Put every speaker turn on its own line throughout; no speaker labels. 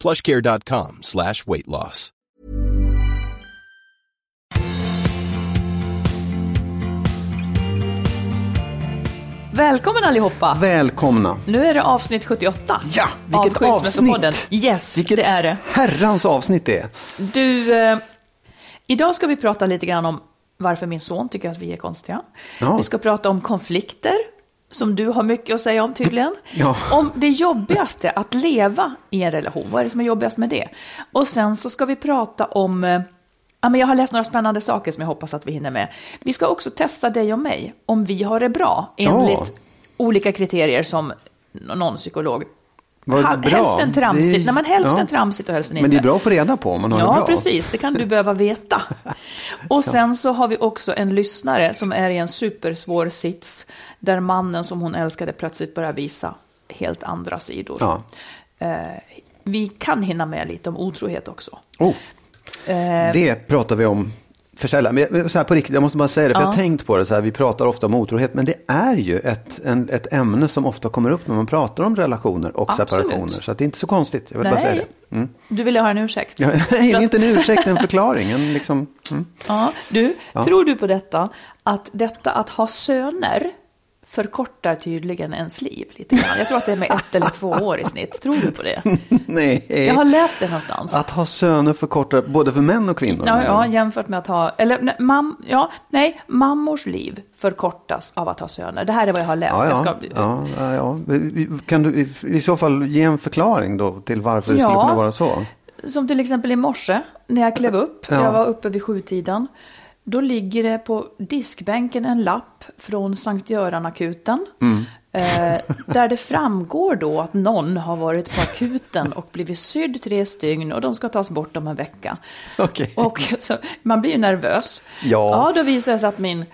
plushcare.com slash weight loss.
Välkommen allihopa!
Välkomna!
Nu är det avsnitt 78
Ja,
av
vilket
Skilsmässopodden.
avsnitt!
Yes,
Vilket
det är det.
herrans avsnitt det är.
Du, eh, idag ska vi prata lite grann om varför min son tycker att vi är konstiga.
Ja.
Vi ska prata om konflikter, som du har mycket att säga om tydligen.
Ja.
Om det jobbigaste att leva i en relation, vad är det som är jobbigast med det? Och sen så ska vi prata om eh, Ja, men jag har läst några spännande saker som jag hoppas att vi hinner med. Vi ska också testa dig och mig, om vi har det bra, enligt
Ja.
olika kriterier som någon psykolog.
Vad bra.
Hälften tramsigt,
Det är-
nej, men hälften
ja.
tramsigt och hälften inte.
Men det är bra att få reda på om man har det
Ja,
bra.
precis. Det kan du behöva veta. Och sen så har vi också en lyssnare som är i en supersvår sits där mannen som hon älskade plötsligt börjar visa helt andra sidor.
Ja.
Eh, vi kan hinna med lite om otrohet också.
Oh,
Eh,
det pratar vi om för sällan. Men jag- så här på riktigt, jag måste bara säga det, för jag har tänkt på det så här, vi pratar ofta om otrohet, men det är ju ett, en, ett ämne som ofta kommer upp när man pratar om relationer och
Absolut.
separationer. Så att det är inte så konstigt, jag vill bara säga
nej,
det. Mm.
du ville ha en ursäkt.
Ja, nej, det är inte en ursäkt, en förklaring. En liksom, mm.
Ja, du, tror du på detta? Att detta att ha söner förkortar tydligen ens liv lite grann. Jag tror att det är med ett eller två år i snitt. Tror du på det?
Nej.
Jag har läst det någonstans.
Att ha söner förkortar både för män och kvinnor.
Ja, ja, jämfört med att ha, eller nej, mam, ja, nej, mammors liv förkortas av att ha söner. Det här är vad jag har läst.
Ja, ja,
ska,
ja, ja. Kan du i- så fall ge en förklaring då till varför det skulle kunna vara så?
Som till exempel i morse när jag klev upp,
Ja.
jag var uppe vid sjutiden. Då ligger det på diskbänken en lapp från Sankt Göran-akuten.
Mm.
Eh, där det framgår då att någon har varit på akuten och blivit sydd tre stygn och de ska tas bort om en vecka.
Okej.
Och så, man blir ju nervös.
Ja.
ja, då visar det sig att min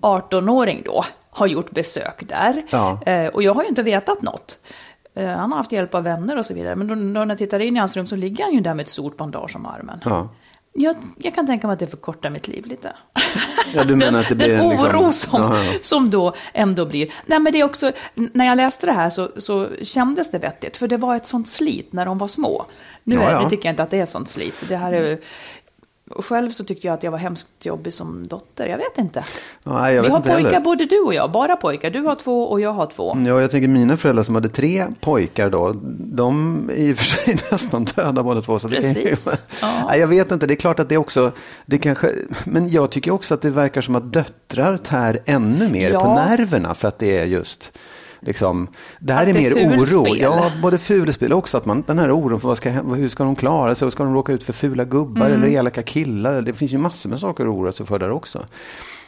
18-åring då har gjort besök där.
Ja.
Eh, och jag har ju inte vetat något. Eh, han har haft hjälp av vänner och så vidare. Men då, då när jag tittar in i hans rum så ligger han ju där med ett stort bandage om armen.
Ja.
Jag, jag kan tänka mig att det förkortar mitt liv lite.
Ja, du menar att det blir
Den
liksom-
oro som,
Ja, ja.
som då ändå blir. Nej, men det är också, när jag läste det här så, så kändes det vettigt. För det var ett sånt slit när de var små. Nu,
Ja,
är, nu tycker jag inte att det är ett sånt slit. Det här är, och själv så tyckte jag att jag var hemskt jobbig som dotter. Jag vet inte.
Nej, jag
Vi
vet
har
inte
pojkar
heller.
både du och jag. Bara pojkar. Du har två och jag har två.
Ja, jag tänker mina föräldrar som hade tre pojkar då, de är i och för sig nästan döda båda två. Så det kan ju-
Precis.
Nej, jag vet inte, det är klart att det också, det kanske, men jag tycker också att det verkar som att döttrar tär ännu mer
Ja.
på nerverna för att det är just Liksom, det här
Att
är
det är
mer oro.
fulspel.
Ja, både fulspel och också att man, den här oron för vad ska, hur ska de klara sig? Ska de råka ut för fula gubbar
Mm.
eller elaka killar? Det finns ju massor med saker att oroa sig för där också.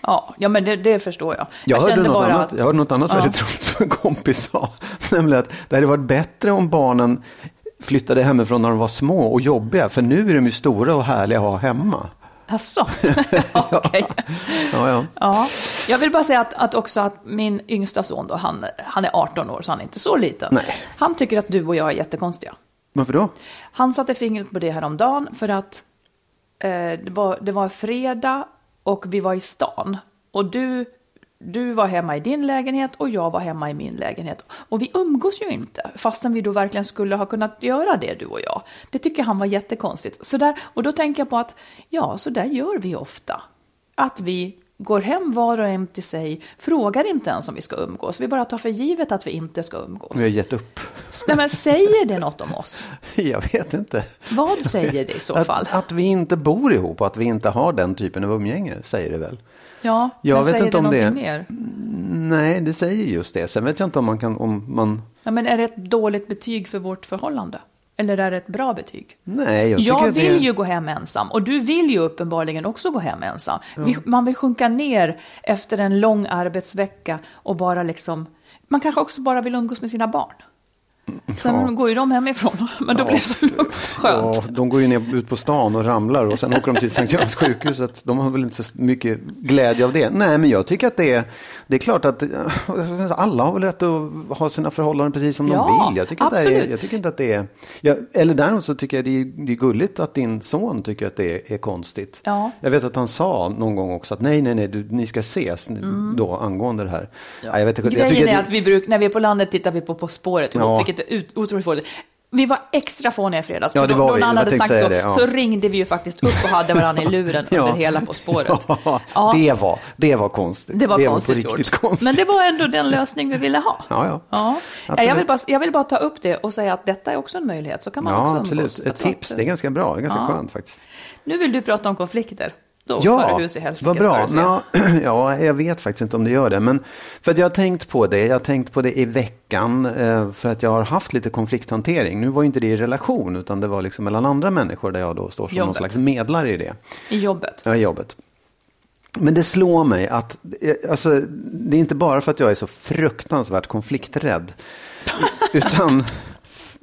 Ja, ja men det, det förstår jag.
Jag, hörde
kände
något, annat,
att-
jag hörde något annat
Ja.
väldigt roligt som en kompis sa. Nämligen att det hade varit bättre om barnen flyttade hemifrån när de var små och jobbiga. För nu är de ju stora och härliga att ha hemma.
Jaså? Okej.
Ja, ja.
Ja, jag vill bara säga att, att också att min yngsta son då, han, han är 18 år så han är inte så liten.
Nej.
Han tycker att du och jag är jättekonstiga.
Varför då?
Han satte fingret på det här om dagen för att eh, det, var, det var fredag och vi var i stan. Och du, du var hemma i din lägenhet och jag var hemma i min lägenhet. Och vi umgås ju inte, fastän vi då verkligen skulle ha kunnat göra det du och jag. Det tycker han var jättekonstigt. Så där, och då tänker jag på att ja, så där gör vi ofta. Att vi går hem var och en till sig, frågar inte ens om vi ska umgås. Vi bara tar för givet att vi inte ska umgås.
Vi har gett upp.
Nej, men säger det något om oss?
Jag vet inte.
Vad säger det i så fall?
Att, att vi inte bor ihop och att vi inte har den typen av umgänge, säger det väl?
Ja,
Jag
men
vet
säger
inte
det
om det-
mer?
Nej, det säger just det. Sen vet jag inte om man kan, om man...
Ja, men är det ett dåligt betyg för vårt förhållande? Eller är det ett bra betyg?
Nej, jag
Jag
att det...
vill ju gå hem ensam och du vill ju uppenbarligen också gå hem ensam. Vi, man vill sjunka ner efter en lång arbetsvecka och bara liksom, man kanske också bara vill umgås med sina barn. Sen
Ja.
går ju de hemifrån, men då
Ja.
blir det så lugnt skönt.
Ja, de går ju ner ut på stan och ramlar och sen åker de till Sankt Görans sjukhus. så att De har väl inte så mycket glädje av det. Nej, men jag tycker att det är, det är klart att eh, alla har väl rätt att ha sina förhållanden precis som
Ja,
de vill. Jag tycker, att det är,
absolut.
jag tycker inte att det är, jag, eller däremot så tycker jag det är, det är gulligt att din son tycker att det är, är konstigt.
Ja.
Jag vet att han sa någon gång också att nej, nej, nej, du, ni ska ses då angående det här. Ja. jag vet, jag
Mm. Grejen
tycker
är
att
att vi bruk, när vi är på landet tittar vi på På spåret ihop,
Ja.
vilket ut, otroligt fåligt. Vi var extra fåniga i fredags.
Ja, det var vi.
hade sagt så,
det, ja.
så ringde vi ju faktiskt upp och hade varandra i luren
Ja.
under hela På spåret.
Ja. Det, var, det var konstigt.
Det var
på
konstigt
riktigt
gjort.
konstigt.
Men det var ändå den lösning vi ville ha.
Ja, ja.
Ja. Jag, vill bara, jag vill bara ta upp det och säga att detta är också en möjlighet. Så kan man
Ja,
också
absolut. Ett tips. Det är ganska bra. Det är ganska skönt faktiskt.
Nu vill du prata om konflikter. Då
Ja,
hus i
vad bra. Nå, ja, jag vet faktiskt inte om det gör det. Men för att jag har tänkt på det. Jag har tänkt på det i veckan. eh, För att jag har haft lite konflikthantering. Nu var ju inte det i relation. Utan det var liksom mellan andra människor. Där jag då står som någon
Jobbet.
slags medlare i det.
I jobbet.
Ja, i jobbet. Men det slår mig att, eh, alltså, det är inte bara för att jag är så fruktansvärt konflikträdd. utan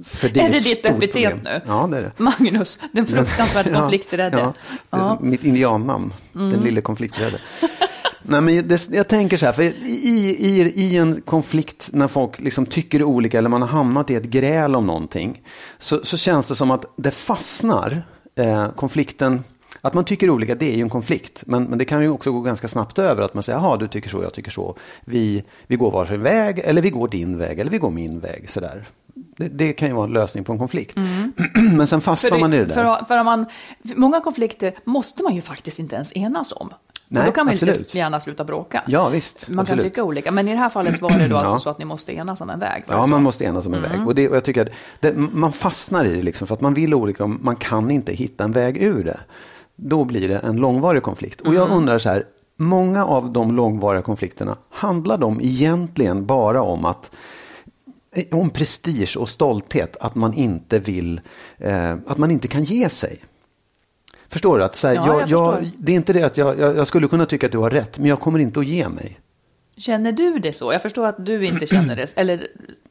för det är,
Är det ditt epitet
problem.
nu?
Ja, det är det.
Magnus, den fruktansvärda konflikträdde.
Ja,
Ja.
mitt indiannamn,
Mm.
den lille konflikträdde. Nej, men det, jag tänker så här, för i, i, i en konflikt när folk liksom tycker olika eller man har hamnat i ett gräl om någonting så, så känns det som att det fastnar, eh, konflikten, att man tycker olika det är ju en konflikt, men, men det kan ju också gå ganska snabbt över att man säger, jaha du tycker så, jag tycker så, vi, vi går varsin väg eller vi går din väg eller vi går min väg, sådär. Det, det kan ju vara en lösning på en konflikt. men sen fastnar man i det där.
För, för man, många konflikter måste man ju faktiskt inte ens enas om.
Nej,
och då kan man ju
absolut.
gärna sluta bråka.
Ja, visst,
Man
absolut.
kan tycka olika, men i det här fallet var det då alltså
Ja.
så att ni måste enas om en väg.
Ja, man måste enas om en
Mm.
väg. Och, det, och jag tycker att det, man fastnar i det liksom, för att man vill olika, och man kan inte hitta en väg ur det. Då blir det en långvarig konflikt. Och
Mm.
jag undrar så här, många av de långvariga konflikterna, handlar de egentligen bara om att om prestige och stolthet, att man inte vill, eh, att man inte kan ge sig. Förstår du? Att så här,
Ja,
jag,
jag
jag, det är inte det att jag, skulle kunna tycka att du har rätt, men jag kommer inte att ge mig.
Känner du det så? Jag förstår att du inte känner det. Eller,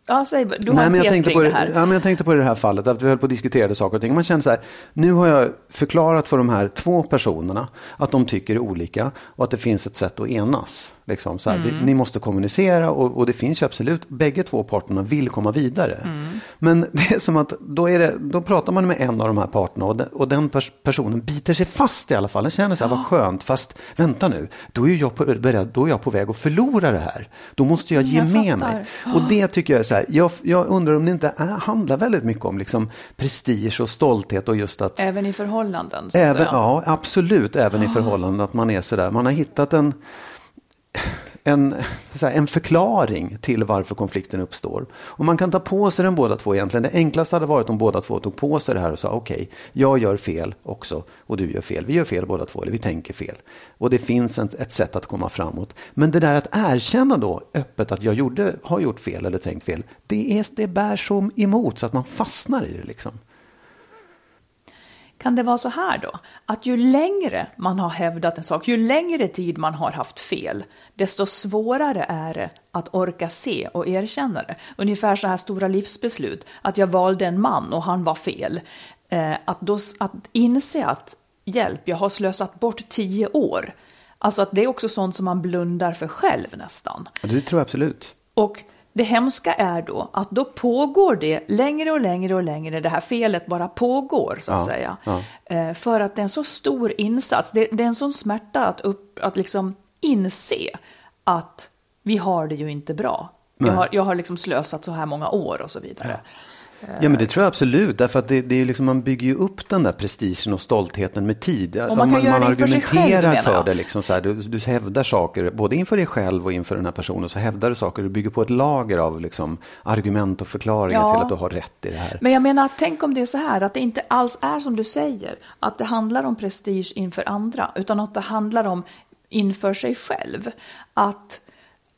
ja, säg, du har
Nej,
en
men jag tänkte på
det här.
ja, men jag tänkte på det här fallet, att vi höll på att diskutera saker och ting. Man känner så här, nu har jag förklarat för de här två personerna att de tycker olika och att det finns ett sätt att enas. Liksom, så här,
Mm.
vi, ni måste kommunicera och, och det finns ju absolut, bägge två parterna vill komma vidare.
Mm.
Men det är som att då, är det, då pratar man med en av de här parterna och den, och den pers, personen biter sig fast i alla fall. Den känner så här, vad skönt, fast vänta nu, då är jag på, beredd, då är jag på väg att förlora det här. Då måste jag ge
Jag
med
fattar.
mig. Och det tycker jag är så här, jag, jag undrar om det inte är, handlar väldigt mycket om liksom prestige och stolthet och just att
Även i förhållanden. så
Även, ja, absolut, även i förhållanden att man är sådär. Man har hittat en, en, så här, en förklaring till varför konflikten uppstår. Och man kan ta på sig den båda två egentligen. Det enklaste hade varit om båda två tog på sig det här och sa okej, jag gör fel också och du gör fel. Vi gör fel båda två, eller vi tänker fel. Och det finns en, ett sätt att komma framåt. Men det där att erkänna då öppet att jag gjorde, har gjort fel eller tänkt fel, det, är, det bär som emot så att man fastnar i det liksom.
Kan det vara så här då, att ju längre man har hävdat en sak, ju längre tid man har haft fel, desto svårare är det att orka se och erkänna det. Ungefär så här stora livsbeslut, att jag valde en man och han var fel. Eh, att, då, att inse att hjälp, jag har slösat bort tio år. Alltså att det är också sånt som man blundar för själv nästan.
Det tror jag absolut.
Och det hemska är då att då pågår det längre och längre och längre, det här felet bara pågår så att
Ja,
säga.
ja.
Eh, För att det är en så stor insats, det, det är en sån smärta att, upp, att liksom inse att vi har det ju inte bra. Jag har, jag har liksom slösat så här många år och så vidare.
Ja, men det tror jag absolut. Därför att det, det är liksom, man bygger ju upp den där prestigen och stoltheten med tid.
Och man kan
man, man
själv,
argumenterar
menar
för det. Liksom så här, du, du hävdar saker, både inför dig själv och inför den här personen, så hävdar du saker. Du bygger på ett lager av liksom, argument och förklaringar
Ja.
till att du har rätt i det här.
Men jag menar, tänk om det är så här, att det inte alls är som du säger, att det handlar om prestige inför andra, utan att det handlar om inför sig själv. Att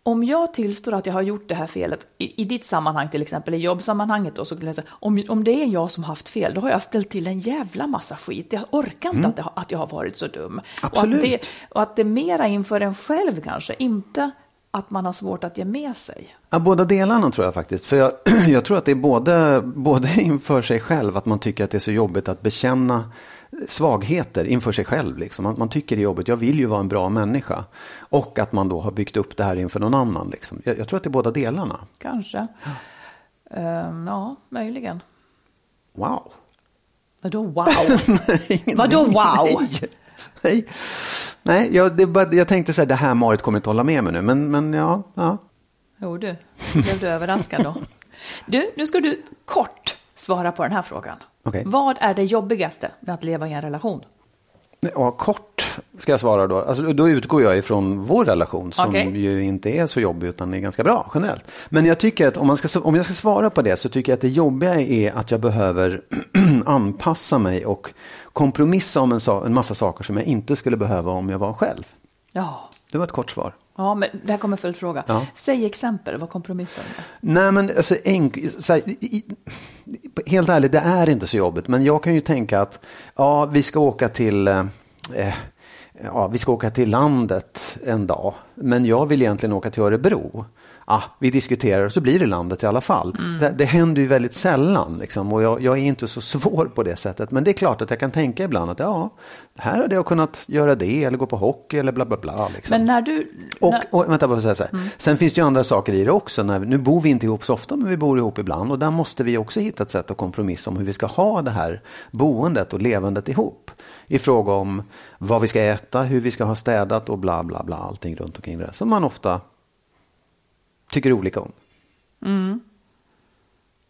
om jag tillstår att jag har gjort det här felet, i, i ditt sammanhang till exempel, i jobbsammanhanget då, så om, om det är jag som haft fel, då har jag ställt till en jävla massa skit. Jag orkar inte att, det, att jag har varit så dum.
Absolut.
Och att, det, och att det är mera inför en själv kanske, inte att man har svårt att ge med sig.
Ja, båda delarna tror jag faktiskt. För jag, jag tror att det är både, både inför sig själv, att man tycker att det är så jobbigt att bekänna svagheter inför sig själv. Liksom. Man, man tycker det är jobbigt, jag vill ju vara en bra människa. Och att man då har byggt upp det här inför någon annan. Liksom. Jag, jag tror att det är båda delarna.
Kanske. Ehm, ja, möjligen.
Wow.
Vadå wow? Vadå wow?
Nej, nej. nej jag, bara, jag tänkte säga det här Marit kommer inte hålla med mig nu. Men, men ja, ja.
Jo du, blev du överraskad då? Du, nu ska du kort svara på den här frågan.
Okej.
Vad är det jobbigaste med att leva i en relation?
Ja, kort ska jag svara då. Alltså, då utgår jag ifrån vår relation som
Okej.
ju inte är så jobbig utan är ganska bra generellt. Men jag tycker att om, man ska, om jag ska svara på det så tycker jag att det jobbiga är att jag behöver anpassa mig och kompromissa om en, en massa saker som jag inte skulle behöva om jag var själv.
Ja,
Det var ett kort svar.
Ja men det här kommer följdfråga.
Ja.
Säg exempel, vad kompromissar du?
Nej men alltså, enk, så här, i, i, helt ärligt, det är inte så jobbigt. Men jag kan ju tänka att ja, vi ska åka till eh, eh, ja, vi ska åka till landet en dag. Men jag vill egentligen åka till Örebro. Ah, vi diskuterar och så blir det landet i alla fall. Det, det händer ju väldigt sällan liksom, och jag, jag är inte så svår på det sättet. Men det är klart att jag kan tänka ibland att ja, här hade jag kunnat göra det eller gå på hockey eller bla bla bla. Liksom.
Men när du...
Och,
när,
och vänta, bara säga så här. Sen finns det ju andra saker i det också. När, nu bor vi inte ihop så ofta, men vi bor ihop ibland. Och där måste vi också hitta ett sätt att kompromissa om hur vi ska ha det här boendet och levandet ihop. I fråga om vad vi ska äta, hur vi ska ha städat och bla bla bla. Allting runt omkring det. Som man ofta tycker olika om.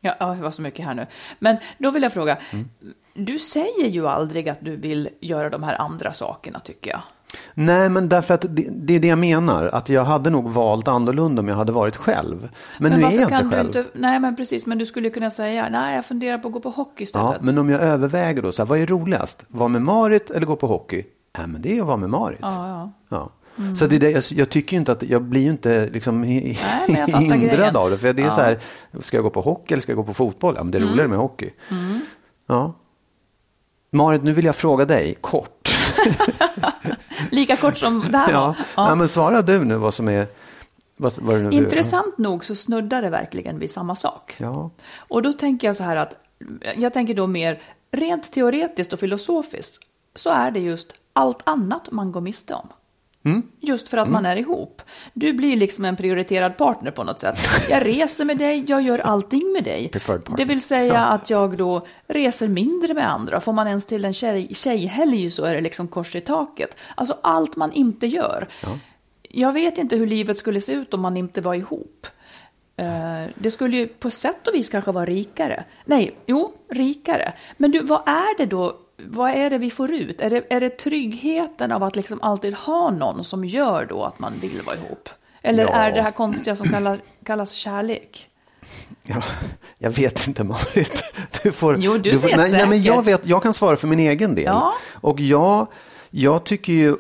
Ja, ja, det var så mycket här nu. Men då vill jag fråga,
Mm.
du säger ju aldrig att du vill göra de här andra sakerna tycker jag.
Nej, men därför att det, det är det jag menar. Att jag hade nog valt annorlunda om jag hade varit själv. Men, nu är jag inte själv.
Inte, nej, men precis, men du skulle kunna säga, nej, jag funderar på att gå på hockey istället.
Ja, men om jag överväger då, så här, vad är roligast? Vara med Marit eller gå på hockey? Nej, men det är att vara med Marit.
Ja, ja.
Ja. Så det är det, jag, jag tycker inte att, jag blir ju inte liksom hi-
men jag fattar grejen.
hindrad av det. För det är
Ja.
så här, ska jag gå på hockey eller ska jag gå på fotboll? Ja, men det är roligare med hockey. Ja. Marit, nu vill jag fråga dig kort.
Lika kort som det här
Ja.
var.
Ja. men svara du nu vad som är... Vad, vad nu
Intressant nog så snuddar det verkligen vid samma sak.
Ja.
Och då tänker jag så här att, jag tänker då mer rent teoretiskt och filosofiskt, så är det just allt annat man går miste om.
Mm.
Just för att man är ihop. Du blir liksom en prioriterad partner på något sätt. Jag reser med dig, jag gör allting med dig. Det vill säga att jag då reser mindre med andra. Får man ens till en tjej, tjejhelg så är det liksom kors i taket. Alltså allt man inte gör. Jag vet inte hur livet skulle se ut om man inte var ihop. Eh, Det skulle ju på sätt och vis kanske vara rikare. Nej, jo, rikare. Men du, vad är det då? Vad är det vi får ut? Är det, är det tryggheten av att liksom alltid ha någon som gör då att man vill vara ihop? Eller
Ja.
är det här konstiga som kallas, kallas kärlek?
Ja, jag vet inte Marit. Du får,
Jo, du
får,
vet
nej, nej, men jag, vet, jag kan svara för min egen del.
Ja.
Och jag, jag tycker ju,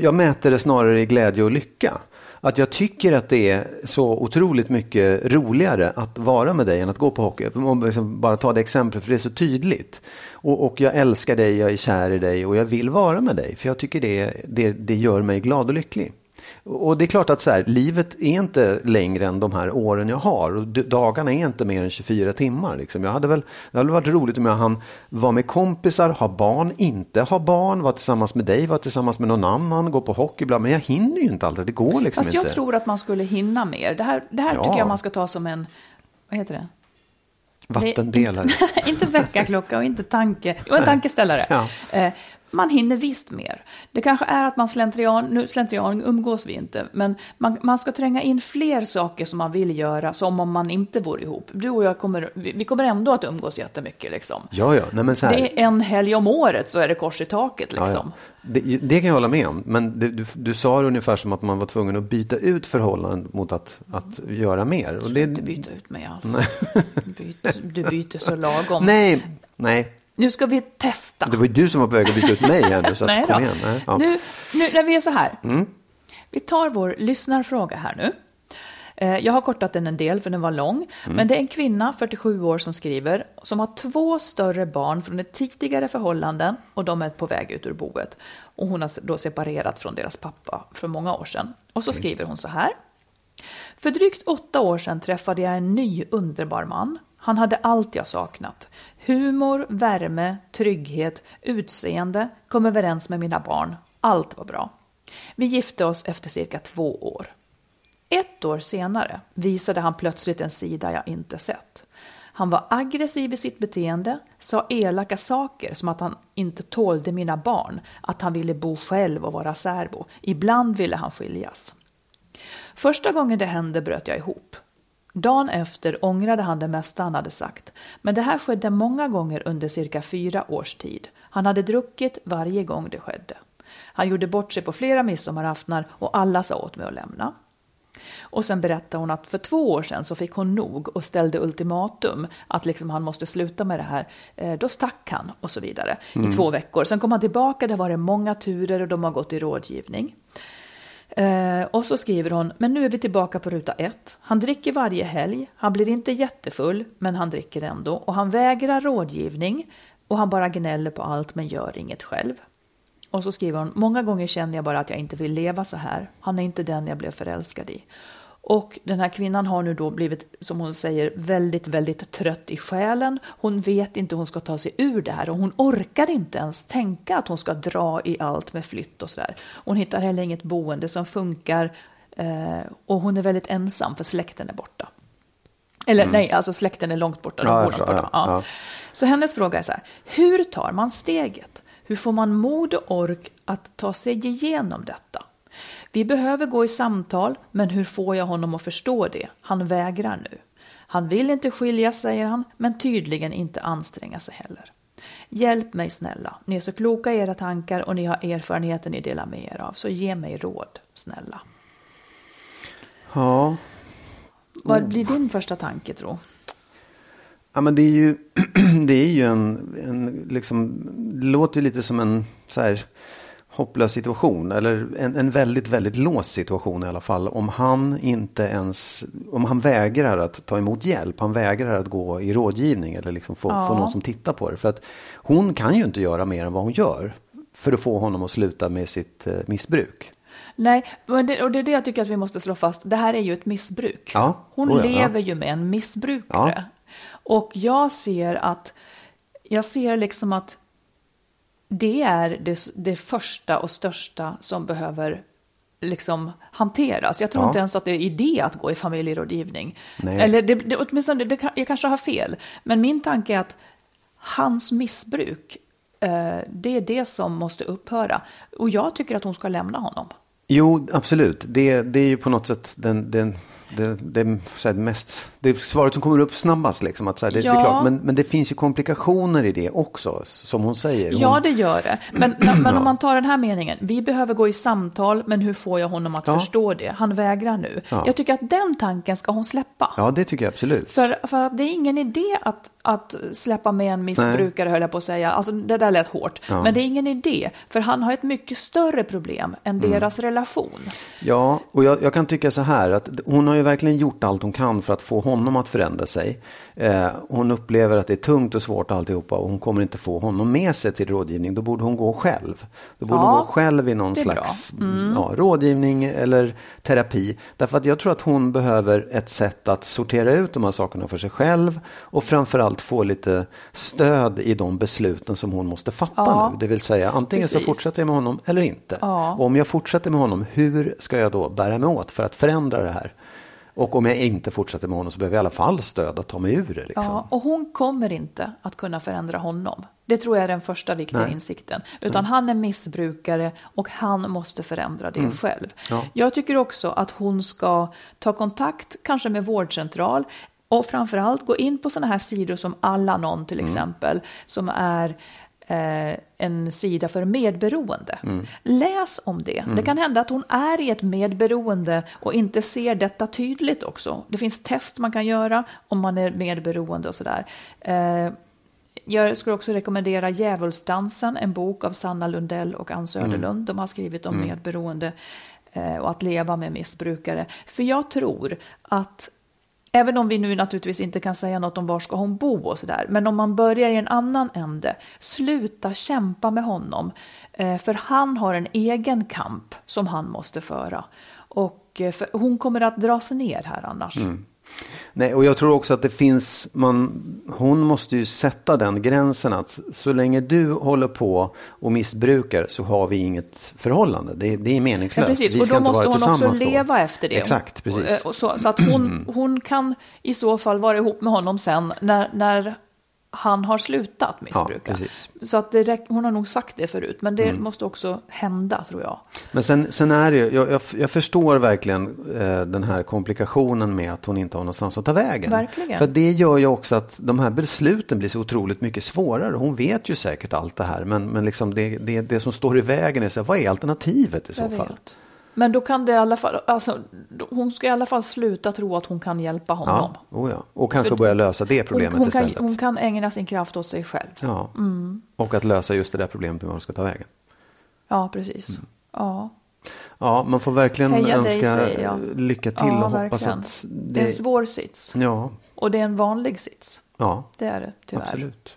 jag mäter det snarare i glädje och lycka. Att jag tycker att det är så otroligt mycket roligare att vara med dig än att gå på hockey. Om liksom bara ta det exemplet, för det är så tydligt. Och, och jag älskar dig, jag är kär i dig och jag vill vara med dig. För jag tycker det, det, det gör mig glad och lycklig. Och det är klart att så här, livet är inte längre än de här åren jag har. Och dagarna är inte mer än 24 timmar. Liksom. Jag hade väl, det hade varit roligt om jag hann vara med kompisar, ha barn, inte ha barn, vara tillsammans med dig, vara tillsammans med någon annan, gå på hockey. Bla. Men jag hinner ju inte alltid. Det går liksom
Fast
inte.
jag tror att man skulle hinna mer. Det här, det här
Ja.
tycker jag man ska ta som en, vad heter det?
Vattendelare.
Inte, inte väckarklocka och inte tanke, och en tankeställare.
Ja.
Eh, man hinner visst mer. Det kanske är att man slentrian, nu slentrian umgås vi inte, men man, man ska tränga in fler saker som man vill göra som om man inte vore ihop. Du och jag kommer, vi, vi kommer ändå att umgås jättemycket liksom.
Ja, ja. Nej, men så här,
Det är en helg om året så är det kors i taket
Ja,
liksom.
ja. Det, det kan jag hålla med om. Men det, du, du sa det ungefär som att man var tvungen att byta ut förhållanden mot att, att göra mer. Och det,
inte byta ut mig alls. Byt, du byter så lagom.
nej, nej.
Nu ska vi testa.
Det var ju du som var på väg att byta ut mig här nu. Så
Nej
kom igen. Nej, ja.
Nu, nu när vi är så här.
Mm.
Vi tar vår lyssnarfråga här nu. Eh, Jag har kortat den en del för den var lång.
Mm.
Men det är en kvinna, 47 år, som skriver som har två större barn från ett tidigare förhållanden och de är på väg ut ur boet. Och hon har då separerat från deras pappa för många år sedan. Och så skriver hon så här. För drygt åtta år sedan träffade jag en ny underbar man. Han hade allt jag saknat. Humor, värme, trygghet, utseende, kom överens med mina barn. Allt var bra. Vi gifte oss efter cirka två år. Ett år senare visade han plötsligt en sida jag inte sett. Han var aggressiv i sitt beteende, sa elaka saker som att han inte tålde mina barn, att han ville bo själv och vara särbo. Ibland ville han skiljas. Första gången det hände bröt jag ihop. Dagen efter ångrade han det mesta han hade sagt, men det här skedde många gånger under cirka fyra års tid. Han hade druckit varje gång det skedde. Han gjorde bort sig på flera midsommaraftnar och alla sa åt mig att lämna. Och sen berättade hon att för två år sedan så fick hon nog och ställde ultimatum att liksom han måste sluta med det här. Eh, Då stack han och så vidare i två veckor. Sen kom han tillbaka, det har varit många turer och de har gått i rådgivning. Eh, och så skriver hon, men nu är vi tillbaka på ruta ett. Han dricker varje helg, han blir inte jättefull, men han dricker ändå. Och han vägrar rådgivning och han bara gnäller på allt men gör inget själv. Och så skriver hon, många gånger känner jag bara att jag inte vill leva så här. Han är inte den jag blev förälskad i. Och den här kvinnan har nu då blivit, som hon säger, väldigt, väldigt trött i själen. Hon vet inte hur hon ska ta sig ur det här och hon orkar inte ens tänka att hon ska dra i allt med flytt och sådär. Hon hittar heller inget boende som funkar eh, och hon är väldigt ensam för släkten är borta. Eller nej, alltså släkten är långt borta. De
Mm. Ja,
bor långt borta.
ja,
Ja.
ja.
Så hennes fråga är så här, hur tar man steget? Hur får man mod och ork att ta sig igenom detta? Vi behöver gå i samtal, men hur får jag honom att förstå det? Han vägrar nu. Han vill inte skiljas, säger han, men tydligen inte anstränga sig heller. Hjälp mig snälla. Ni är så kloka i era tankar och ni har erfarenheter ni delar med er av, så ge mig råd, snälla.
Ja.
Vad blir din första tanke, tro?
Ja, men det är ju, det är ju en, en liksom, det låter ju lite som en så här, hopplös situation. Eller en, en väldigt, väldigt låst situation i alla fall. Om han inte ens, om han vägrar att ta emot hjälp. Han vägrar att gå i rådgivning eller liksom få,
Ja.
få någon som tittar på det. För att hon kan ju inte göra mer än vad hon gör. För att få honom att sluta med sitt eh, missbruk.
Nej, men det, och det är det jag tycker att vi måste slå fast. Det här är ju ett missbruk.
Ja,
Hon
oh ja,
lever ju med en missbrukare. Och jag ser att, jag ser liksom att det är det, det första och största som behöver liksom hanteras. Jag tror
Ja.
inte ens att det är idé att gå i familjerådgivning.
Nej.
Eller det, det, åtminstone, det, jag kanske har fel. Men min tanke är att hans missbruk, eh, det är det som måste upphöra. Och jag tycker att hon ska lämna honom.
Jo, absolut. Det, det är ju på något sätt den, den, det, det, här, mest, det svaret som kommer upp snabbast. Liksom, att så här, det, det är
Ja.
klart, men, men det finns ju komplikationer i det också, som hon säger. Hon,
Ja, det gör det. Men, men om man tar den här meningen, vi behöver gå i samtal, men hur får jag honom att
Ja.
förstå det? Han vägrar nu.
Ja.
Jag tycker att den tanken ska hon släppa.
ja, det tycker jag absolut.
För, för att det är ingen idé att, att släppa med en missbrukare, höll jag på att säga. Alltså, det där lät hårt.
Ja.
Men det är ingen idé, för han har ett mycket större problem än
Mm.
deras relation. Relation.
Ja, och jag, jag, kan tycka så här att hon har ju verkligen gjort allt hon kan för att få honom att förändra sig. Eh, hon upplever att det är tungt och svårt alltihopa och hon kommer inte få honom med sig till rådgivning. Då borde hon gå själv. Då borde
Ja,
hon gå själv i någon slags
Mm.
ja, rådgivning eller terapi. Därför att jag tror att hon behöver ett sätt att sortera ut de här sakerna för sig själv och framförallt få lite stöd i de besluten som hon måste fatta
Ja,
nu. Det vill säga antingen så
precis.
fortsätter jag med honom eller inte.
Ja.
Och om jag fortsätter med honom, hur ska jag då bära mig åt för att förändra det här? Och om jag inte fortsätter med honom så behöver jag i alla fall stöd att ta mig ur det. Liksom.
Ja, och hon kommer inte att kunna förändra honom. Det tror jag är den första viktiga
Nej.
insikten. Utan han är missbrukare och han måste förändra det själv.
Mm. Ja.
Jag tycker också att hon ska ta kontakt, kanske med vårdcentral, och framförallt gå in på sådana här sidor som Allanon till
Mm.
exempel, som är eh, en sida för medberoende.
Mm.
Läs om det. Det kan hända att hon är i ett medberoende och inte ser detta tydligt också. Det finns test man kan göra om man är medberoende och sådär. Eh, jag skulle också rekommendera Djävulsdansen, en bok av Sanna Lundell och Ann Söderlund. De har skrivit om medberoende eh, och att leva med missbrukare. För jag tror att Även om vi nu naturligtvis inte kan säga något om var ska hon bo och sådär. Men om man börjar i en annan ände, sluta kämpa med honom. Eh, för han har en egen kamp som han måste föra. Och eh, för hon kommer att dras ner här annars. Mm.
Nej, och jag tror också att det finns, man, hon måste ju sätta den gränsen att så länge du håller på och missbrukar så har vi inget förhållande. Det, det är
Ja,
meningslöst.
precis,
vi
och
ska
då
inte
måste
vara
hon också
då.
leva efter det.
Exakt, precis.
Och, och så, så att hon, hon kan i så fall vara ihop med honom sen när, när han har slutat missbruka.
Mm.
så att det hon har nog sagt det förut, men det måste också hända tror jag.
Men sen, sen är det ju, jag, jag, jag förstår verkligen eh, den här komplikationen med att hon inte har någonstans att ta vägen.
Verkligen.
För det gör ju också att de här besluten blir så otroligt mycket svårare. Hon vet ju säkert allt det här, men, men liksom det, det, det som står i vägen är så här, vad är alternativet i så
Jag
fall?
vet. Men då kan det i alla fall, alltså, hon ska i alla fall sluta tro att hon kan hjälpa honom.
Ja, oh ja. Och kanske
För-
börja lösa det
hon,
problemet
hon, kan,
istället.
hon kan ägna sin kraft åt sig själv.
Ja.
Mm.
Och att lösa just det där problemet med var hon ska ta vägen.
Ja, precis.
Mm.
Ja.
Ja, man får verkligen
Heja dig,
önska
jag.
lycka till
Ja,
och hoppas
verkligen.
att
Det är en svår sits.
Ja,
Och det är en vanlig sits.
ja
Det är det, tyvärr.
absolut.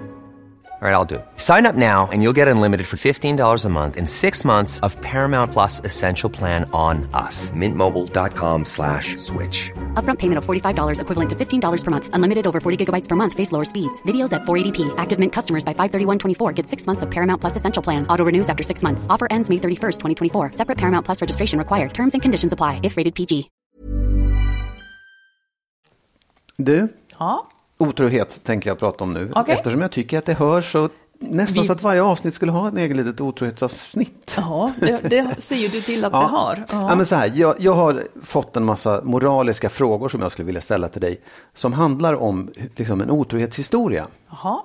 All right, I'll do it. Sign up now and you'll get unlimited for $15 a month in six months of Paramount Plus Essential Plan on us. Mintmobile.com slash switch.
Upfront payment of $45 equivalent to $15 per month. Unlimited over 40 gigabytes per month. Face lower speeds. Videos at 480p. Active Mint customers by 531.24 get six months of Paramount Plus Essential Plan. Auto renews after six months. Offer ends May 31st, 2024. Separate Paramount Plus registration required. Terms and conditions apply if rated PG.
Du,
Ja,
otrohet tänker jag prata om nu.
Okej.
Eftersom jag tycker att det hörs så nästan
Vi-
så att varje avsnitt skulle ha ett eget litet otrohetsavsnitt.
ja det, det ser ju du till att det har.
Ja. men så här, jag, jag har fått en massa moraliska frågor som jag skulle vilja ställa till dig. Som handlar om liksom, en otrohetshistoria.
Jaha.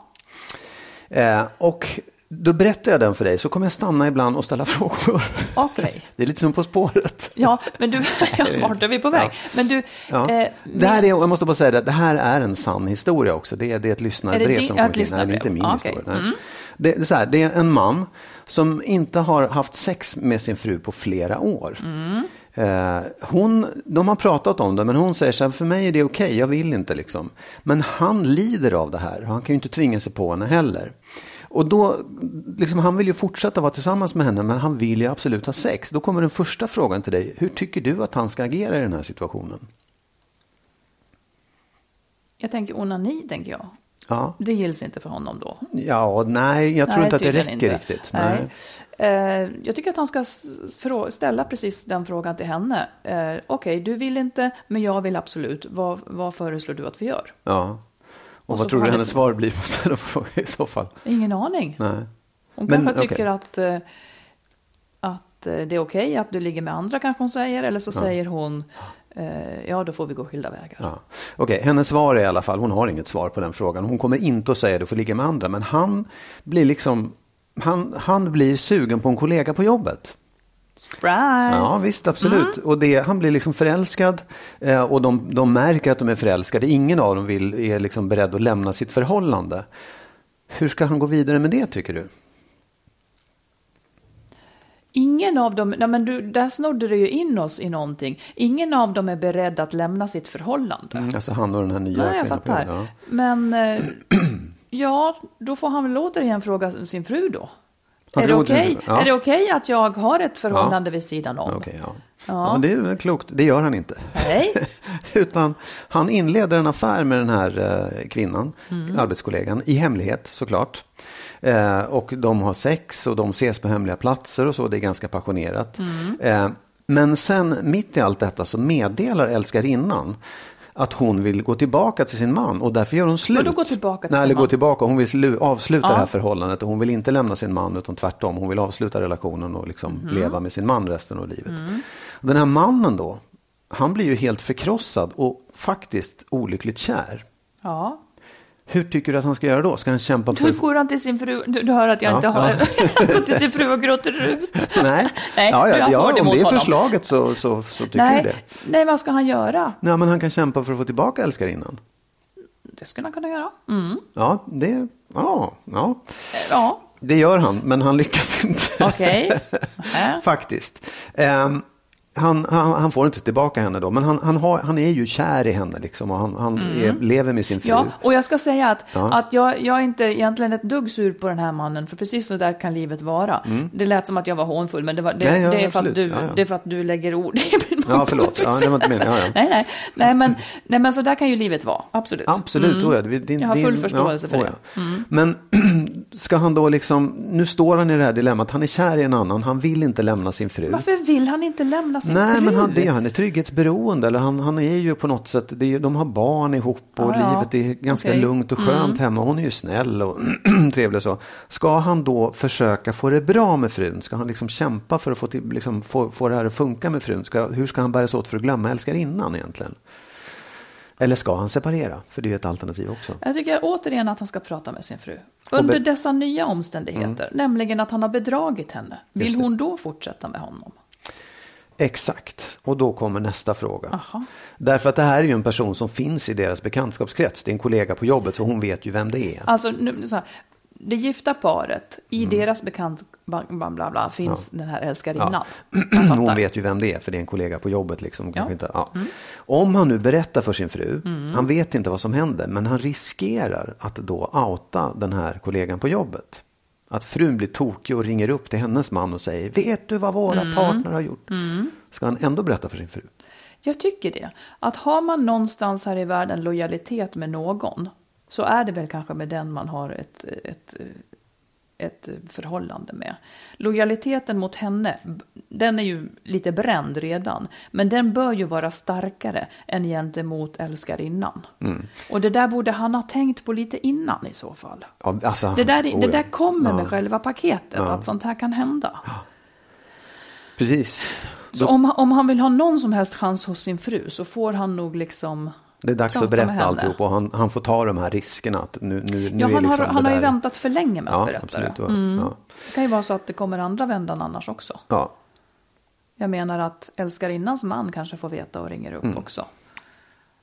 Eh, och då berättar jag den för dig så kommer jag stanna ibland och ställa frågor.
Okej.
Det är lite som På spåret.
Ja, men du, ja, vart är vi på väg? Men du,
Ja.
eh,
det här är, jag måste bara säga det, det här är en sann historia också. Det är, det är ett lyssnarbrev
Är det di-
som
ja,
kommer in. Nej, det är inte min.
Ah, okej.
historia. Nej. Det, det, är så här, det är en man som inte har haft sex med sin fru på flera år.
Mm.
Eh, hon, de har pratat om det, men hon säger så här, för mig är det okej, jag vill inte liksom. Men han lider av det här, han kan ju inte tvinga sig på henne heller. Och då, liksom, han vill ju fortsätta vara tillsammans med henne, men han vill ju absolut ha sex. Då kommer den första frågan till dig, hur tycker du att han ska agera i den här situationen?
Jag tänker onani, tänker jag.
Ja,
Det gills inte för honom då.
ja nej, jag tror
Nej,
inte att det räcker
inte.
riktigt.
Nej.
Nej.
Eh, jag tycker att han ska ställa precis den frågan till henne. Eh, Okej, du vill inte, men jag vill absolut. Vad, vad föreslår du att vi gör?
Ja. Och,
Och
vad tror du hennes svar blir på den frågan i så fall?
Ingen aning.
Nej.
Hon
Men,
kanske tycker att, eh, att eh, det är okej att du ligger med andra, kanske hon säger. Eller så säger hon, eh, ja då får vi gå skilda vägar.
Ja. Okej, hennes svar är i alla fall, hon har inget svar på den frågan. Hon kommer inte att säga du får ligga med andra. Men han blir liksom, han, han blir sugen på en kollega på jobbet.
Surprise!
Ja, visst, absolut. Och det, han blir liksom förälskad eh, och de, de märker att de är förälskade. Ingen av dem vill, är liksom beredd att lämna sitt förhållande. Hur ska han gå vidare med det tycker du?
Ingen av dem, nej men du, där snodde du ju in oss i någonting. Ingen av dem är beredd att lämna sitt förhållande.
Alltså han och den här nya
Nej, jag fattar.
jobbet,
Men eh, ja, då får han väl återigen fråga sin fru då. Är det
fru, ja.
Är det okej att jag har ett förhållande vid sidan
Ja.
om?
Okej, ja.
Ja.
ja. det är klokt. Det gör han inte.
Nej.
Utan han inleder en affär med den här eh, kvinnan,
Mm.
arbetskollegan, i hemlighet såklart. Eh, och de har sex och de ses på hemliga platser och så, det är ganska passionerat.
Mm.
Eh, men sen mitt i allt detta så meddelar älskarinnan att hon vill gå tillbaka till sin man och därför gör hon slut.
Vadå gå tillbaka till
Nej,
sin
eller gå
man?
tillbaka. Hon vill slu- avsluta
Ja.
det här förhållandet och hon vill inte lämna sin man utan tvärtom. Hon vill avsluta relationen och liksom
Mhm.
leva med sin man resten av livet.
Mm.
Den här mannen då, han blir ju helt förkrossad och faktiskt olyckligt kär.
Ja.
Hur tycker du att han ska göra då? Ska han kämpa för...
Hur går han till sin fru? Du, du hör att jag
Ja,
inte har...
ja.
Går till sin fru och gråter ut.
Nej,
Nej,
ja, ja, ja, om det är förslaget så, så, så tycker
Nej,
du det.
nej, vad ska han göra?
Nej, men han kan kämpa för att få tillbaka älskarinnan.
Det skulle han kunna göra. Mm.
Ja, det, ja, ja,
Ja,
det gör han, men han lyckas inte.
okej. Nähä.
Faktiskt. Ehm, han, han, han får inte tillbaka henne då, men han, han, har, han är ju kär i henne liksom, och han, han är, lever med sin fru.
Mm. Ja, och jag ska säga att,
Ja.
att jag, jag är inte egentligen ett dugg sur på den här mannen, för precis så där kan livet vara. Det lät som att jag var hånfull, men det, var, det,
Mm. Nej, ja,
det, är, för att du,
Ja, ja.
det är för att du lägger ord i min mun.
Ja, förlåt. Ja, det var inte meningen. Ja, ja.
Nej, nej, nej, men, nej, men så där kan ju livet vara, absolut.
Absolut, mm. det, din,
Jag har full förståelse för
oh
det. Mm.
Men ska han då liksom, nu står han i det här dilemmat, han är kär i en annan, han vill inte lämna sin fru.
Varför vill han inte lämna sin
Nej,
fru?
men han, det, han är trygghetsberoende. Eller han, han är ju på något sätt, det är, de har barn ihop och
ja.
livet är ganska.
Mm.
lugnt och skönt hemma. Hon är ju snäll och trevlig och så. Ska han då försöka få det bra med frun? Ska han liksom kämpa för att få, till, liksom, få, få det här att funka med frun? Ska, hur ska han bära sig åt för att glömma älskarinnan egentligen? Eller ska han separera? För det är ett alternativ också.
Jag tycker återigen att han ska prata med sin fru. Under
Mm.
dessa nya omständigheter, nämligen att han har bedragit henne. Vill hon då fortsätta med honom?
Exakt, och då kommer nästa fråga.
Aha.
Därför att det här är ju en person som finns i deras bekantskapskrets. Det är en kollega på jobbet så hon vet ju vem det är.
Alltså, nu, så här, det gifta paret, i
Mm.
deras bekant, bla, bla, bla, finns den här älskarinnan.
Ja. Hon vet ju vem det är för det är en kollega på jobbet. Liksom.
Ja.
Inte, ja. Om han nu berättar för sin fru, han vet inte vad som händer, men han riskerar att då outa den här kollegan på jobbet. Att frun blir tokig och ringer upp till hennes man och säger, vet du vad våra partner har gjort? Ska han ändå berätta för sin fru?
Jag tycker det. Att har man någonstans här i världen lojalitet med någon, så är det väl kanske med den man har ett, ett, ett förhållande med. Lojaliteten mot henne, den är ju lite bränd redan, men den bör ju vara starkare än gentemot älskarinnan. Och det där borde han ha tänkt på lite innan i så fall.
Ja, alltså,
Det där,
oh
det
ja.
där kommer
Ja,
med själva paketet, att sånt här kan hända.
Precis.
Så om, om han vill ha någon som helst chans hos sin fru så får han nog liksom
Det är dags
prata
att berätta alltihop och han, han får ta de här riskerna. Att nu, nu, nu
Ja,
är
han,
liksom
har, han har ju väntat för länge med att
Ja,
berätta det. Mm.
Ja.
Det kan ju vara så att det kommer andra vändan annars också.
Ja.
Jag menar att älskarinnans man kanske får veta och ringer upp
Mm.
också.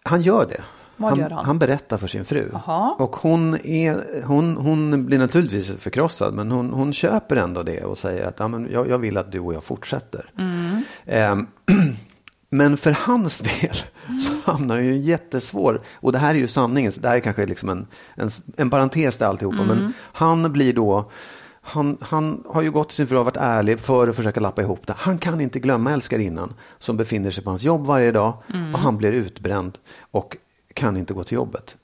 Han gör det. Han,
gör han?
berättar för sin fru.
Jaha.
Och hon, är, hon, hon blir naturligtvis förkrossad men hon, hon köper ändå det och säger att ja, men jag, jag vill att du och jag fortsätter.
Mm.
Ehm, Men för hans del så hamnar det ju jättesvår, och det här är ju sanningen, så det här är kanske liksom en, en, en parentes till alltihopa, men han blir då han, han har ju gått till sin fru och varit ärlig för att försöka lappa ihop det. Han kan inte glömma älskarinnan som befinner sig på hans jobb varje dag och han blir utbränd och kan inte gå till jobbet.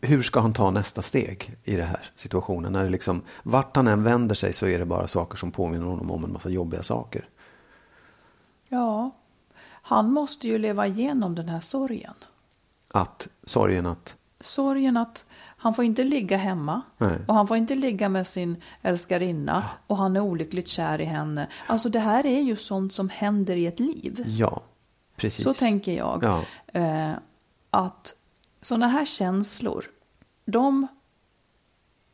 Hur ska han ta nästa steg i den här situationen? När det liksom, vart han än vänder sig så är det bara saker som påminner honom om en massa jobbiga saker.
Ja, han måste ju leva igenom den här sorgen.
Att sorgen att,
Sorgen att han får inte ligga hemma
Nej.
och han får inte ligga med sin älskarinna och han är olyckligt kär i henne. Alltså det här är ju sånt som händer i ett liv.
ja, precis.
Så tänker jag.
Ja.
Eh, att sådana här känslor, de,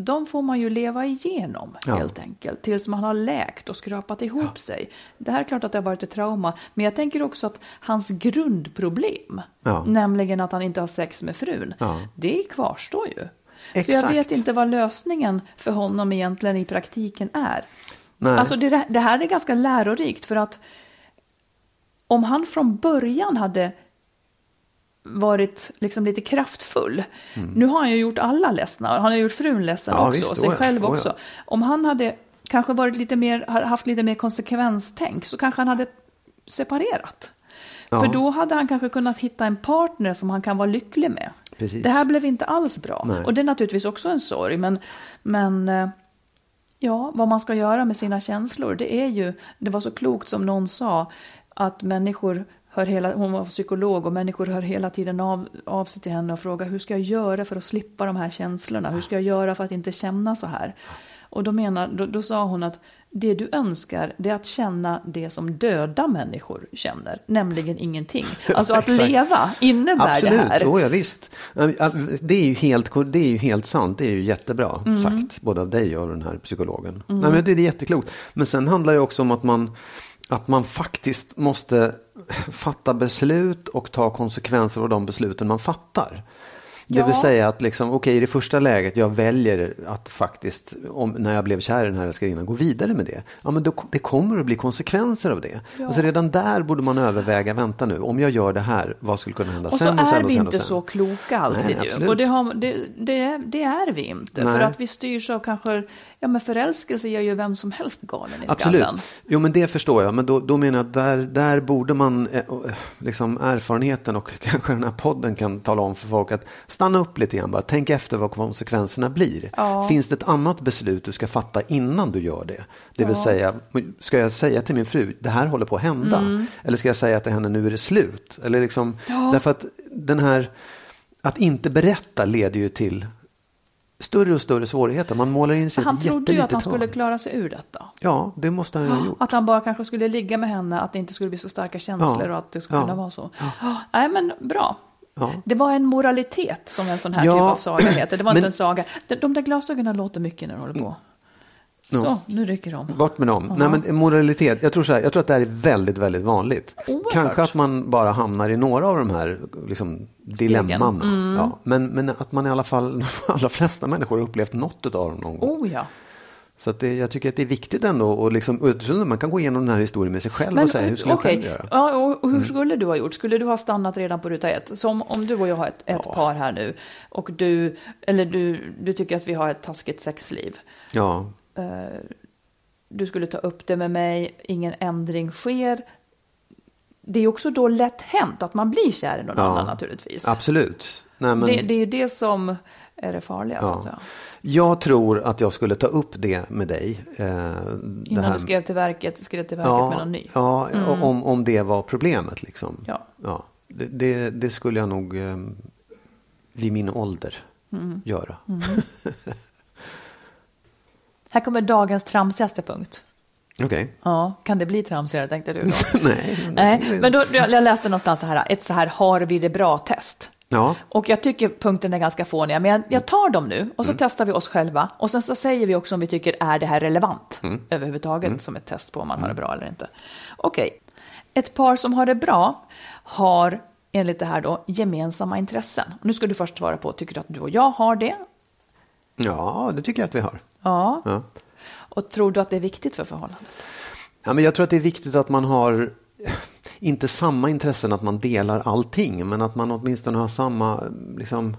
de får man ju leva igenom
Ja.
helt enkelt. Tills man har läkt och skrapat ihop sig. Det här är klart att det har varit ett trauma. Men jag tänker också att hans grundproblem,
Ja.
nämligen att han inte har sex med frun,
Ja.
det kvarstår ju. Så jag
Exakt.
vet inte vad lösningen för honom egentligen i praktiken är.
Nej.
Alltså det, det här är ganska lärorikt för att om han från början hade varit liksom lite kraftfull. Nu har han ju gjort alla ledsna, han har gjort frun ledsen
Mm. Ja,
också,
visst,
och sig
oh
själv
oh ja.
också. Om han hade kanske varit lite mer, haft lite mer konsekvenstänk så kanske han hade separerat.
Ja.
För då hade han kanske kunnat hitta en partner som han kan vara lycklig med.
Precis.
Det här blev inte alls bra.
Nej.
Och det är naturligtvis också en sorg. Men, men eh, ja, vad man ska göra med sina känslor, det är ju, det var så klokt som någon sa, att människor hör hela, hon var psykolog och människor hör hela tiden av, av sig till henne och frågar hur ska jag göra för att slippa de här känslorna? Hur ska jag göra för att inte känna så här? Och då, menar, då, då sa hon att det du önskar det är att känna det som döda människor känner, nämligen ingenting. Alltså att leva innebär
Absolut,
det här.
oh, ja, visst. Det är, ju helt, det är ju helt sant, det är ju jättebra
Mm.
sagt, både av dig och den här psykologen. Nej, men det är jätteklokt. Men sen handlar det också om att man, att man faktiskt måste fatta beslut och ta konsekvenser av de besluten man fattar. Det
Ja.
vill säga att liksom, okej, i det första läget, jag väljer att faktiskt, om, när jag blev kär i den här älskarinnan, gå vidare med det. Ja, men då, det kommer att bli konsekvenser av det. Alltså redan där borde man överväga, vänta nu, om jag gör det här, vad skulle kunna hända
Och så
sen och sen
är
och
vi
sen och
inte
sen?
så kloka alltid
Nej,
ju. Och det, har, det, det, det är vi inte.
Nej.
För att vi styrs av kanske, ja men förälskelse gör ju vem som helst galen i
Absolut.
skallen.
Jo, men det förstår jag. Men då, då menar jag att där, där borde man, eh, eh, liksom erfarenheten och kanske den här podden kan tala om för folk att stanna upp lite grann bara. Tänk efter vad konsekvenserna blir.
Ja.
Finns det ett annat beslut du ska fatta innan du gör det? Det vill säga, ska jag säga till min fru, det här håller på att hända?
Mm.
Eller ska jag säga till henne, nu är det slut? Eller liksom, därför att den här, att inte berätta leder ju till större och större svårigheter. Man målar in sig
Han trodde ju att han skulle klara sig ur detta.
Ja, det måste han ju ha gjort.
Att han bara kanske skulle ligga med henne, att det inte skulle bli så starka känslor
Ja.
och att det skulle
Ja.
kunna vara så. Ja. Nej men bra.
Ja.
Det var en moralitet som en sån här typ av saga heter. Det var
men-
inte en saga. De, de där glasögonen låter mycket när du håller på. Så, nu rycker de.
Bort med dem. Nej, men moralitet, jag tror, så här, jag tror att det här är väldigt, väldigt vanligt.
Oerhört.
Kanske att man bara hamnar i några av de här liksom, dilemmana.
Mm.
Ja, men, men att man i alla fall, de allra flesta människor har upplevt något av dem någon gång.
Oh ja.
Så att det, jag tycker att det är viktigt ändå. Och liksom, man kan gå igenom den här historien med sig själv och säga hur skulle
okej.
jag själv göra?
Ja, och, hur
Mm.
skulle du ha gjort? Skulle du ha stannat redan på ruta ett? Som om du och jag har ett, ett par här nu och du, eller du, du tycker att vi har ett taskigt sexliv.
Ja,
Du skulle ta upp det med mig, ingen ändring sker. Det är också då lätt hänt att man blir kär i någon
Ja.
annan naturligtvis.
absolut. Nej, men,
Det, det är ju det som är det farliga så att
ja.
säga.
Jag tror att jag skulle ta upp det med dig. Eh,
Innan
här-
du skrev till verket, skrev till verket med någon ny. Mm.
Ja, om, om det var problemet. Liksom.
Ja.
Ja, det, det, det skulle jag nog eh, vid min ålder
Mm.
göra.
Här kommer dagens tramsigaste punkt.
Okej.
Ja, kan det bli tramsigare tänkte du då?
Nej.
Nej, men då, jag läste någonstans så här, ett så här har vi det bra-test.
Ja,
Och jag tycker punkten är ganska fåniga, men jag, jag tar dem nu och så testar vi oss själva. Och sen så säger vi också om vi tycker är det här relevant överhuvudtaget som ett test på om man har det bra eller inte. Okej, ett par som har det bra har enligt det här då gemensamma intressen. Nu ska du först svara på, tycker du att du och jag har det?
ja, det tycker jag att vi har.
Ja.
Ja.
Och tror du att det är viktigt för förhållandet?
Ja, men jag tror att det är viktigt att man har... inte samma intressen att man delar allting, men att man åtminstone har samma, liksom,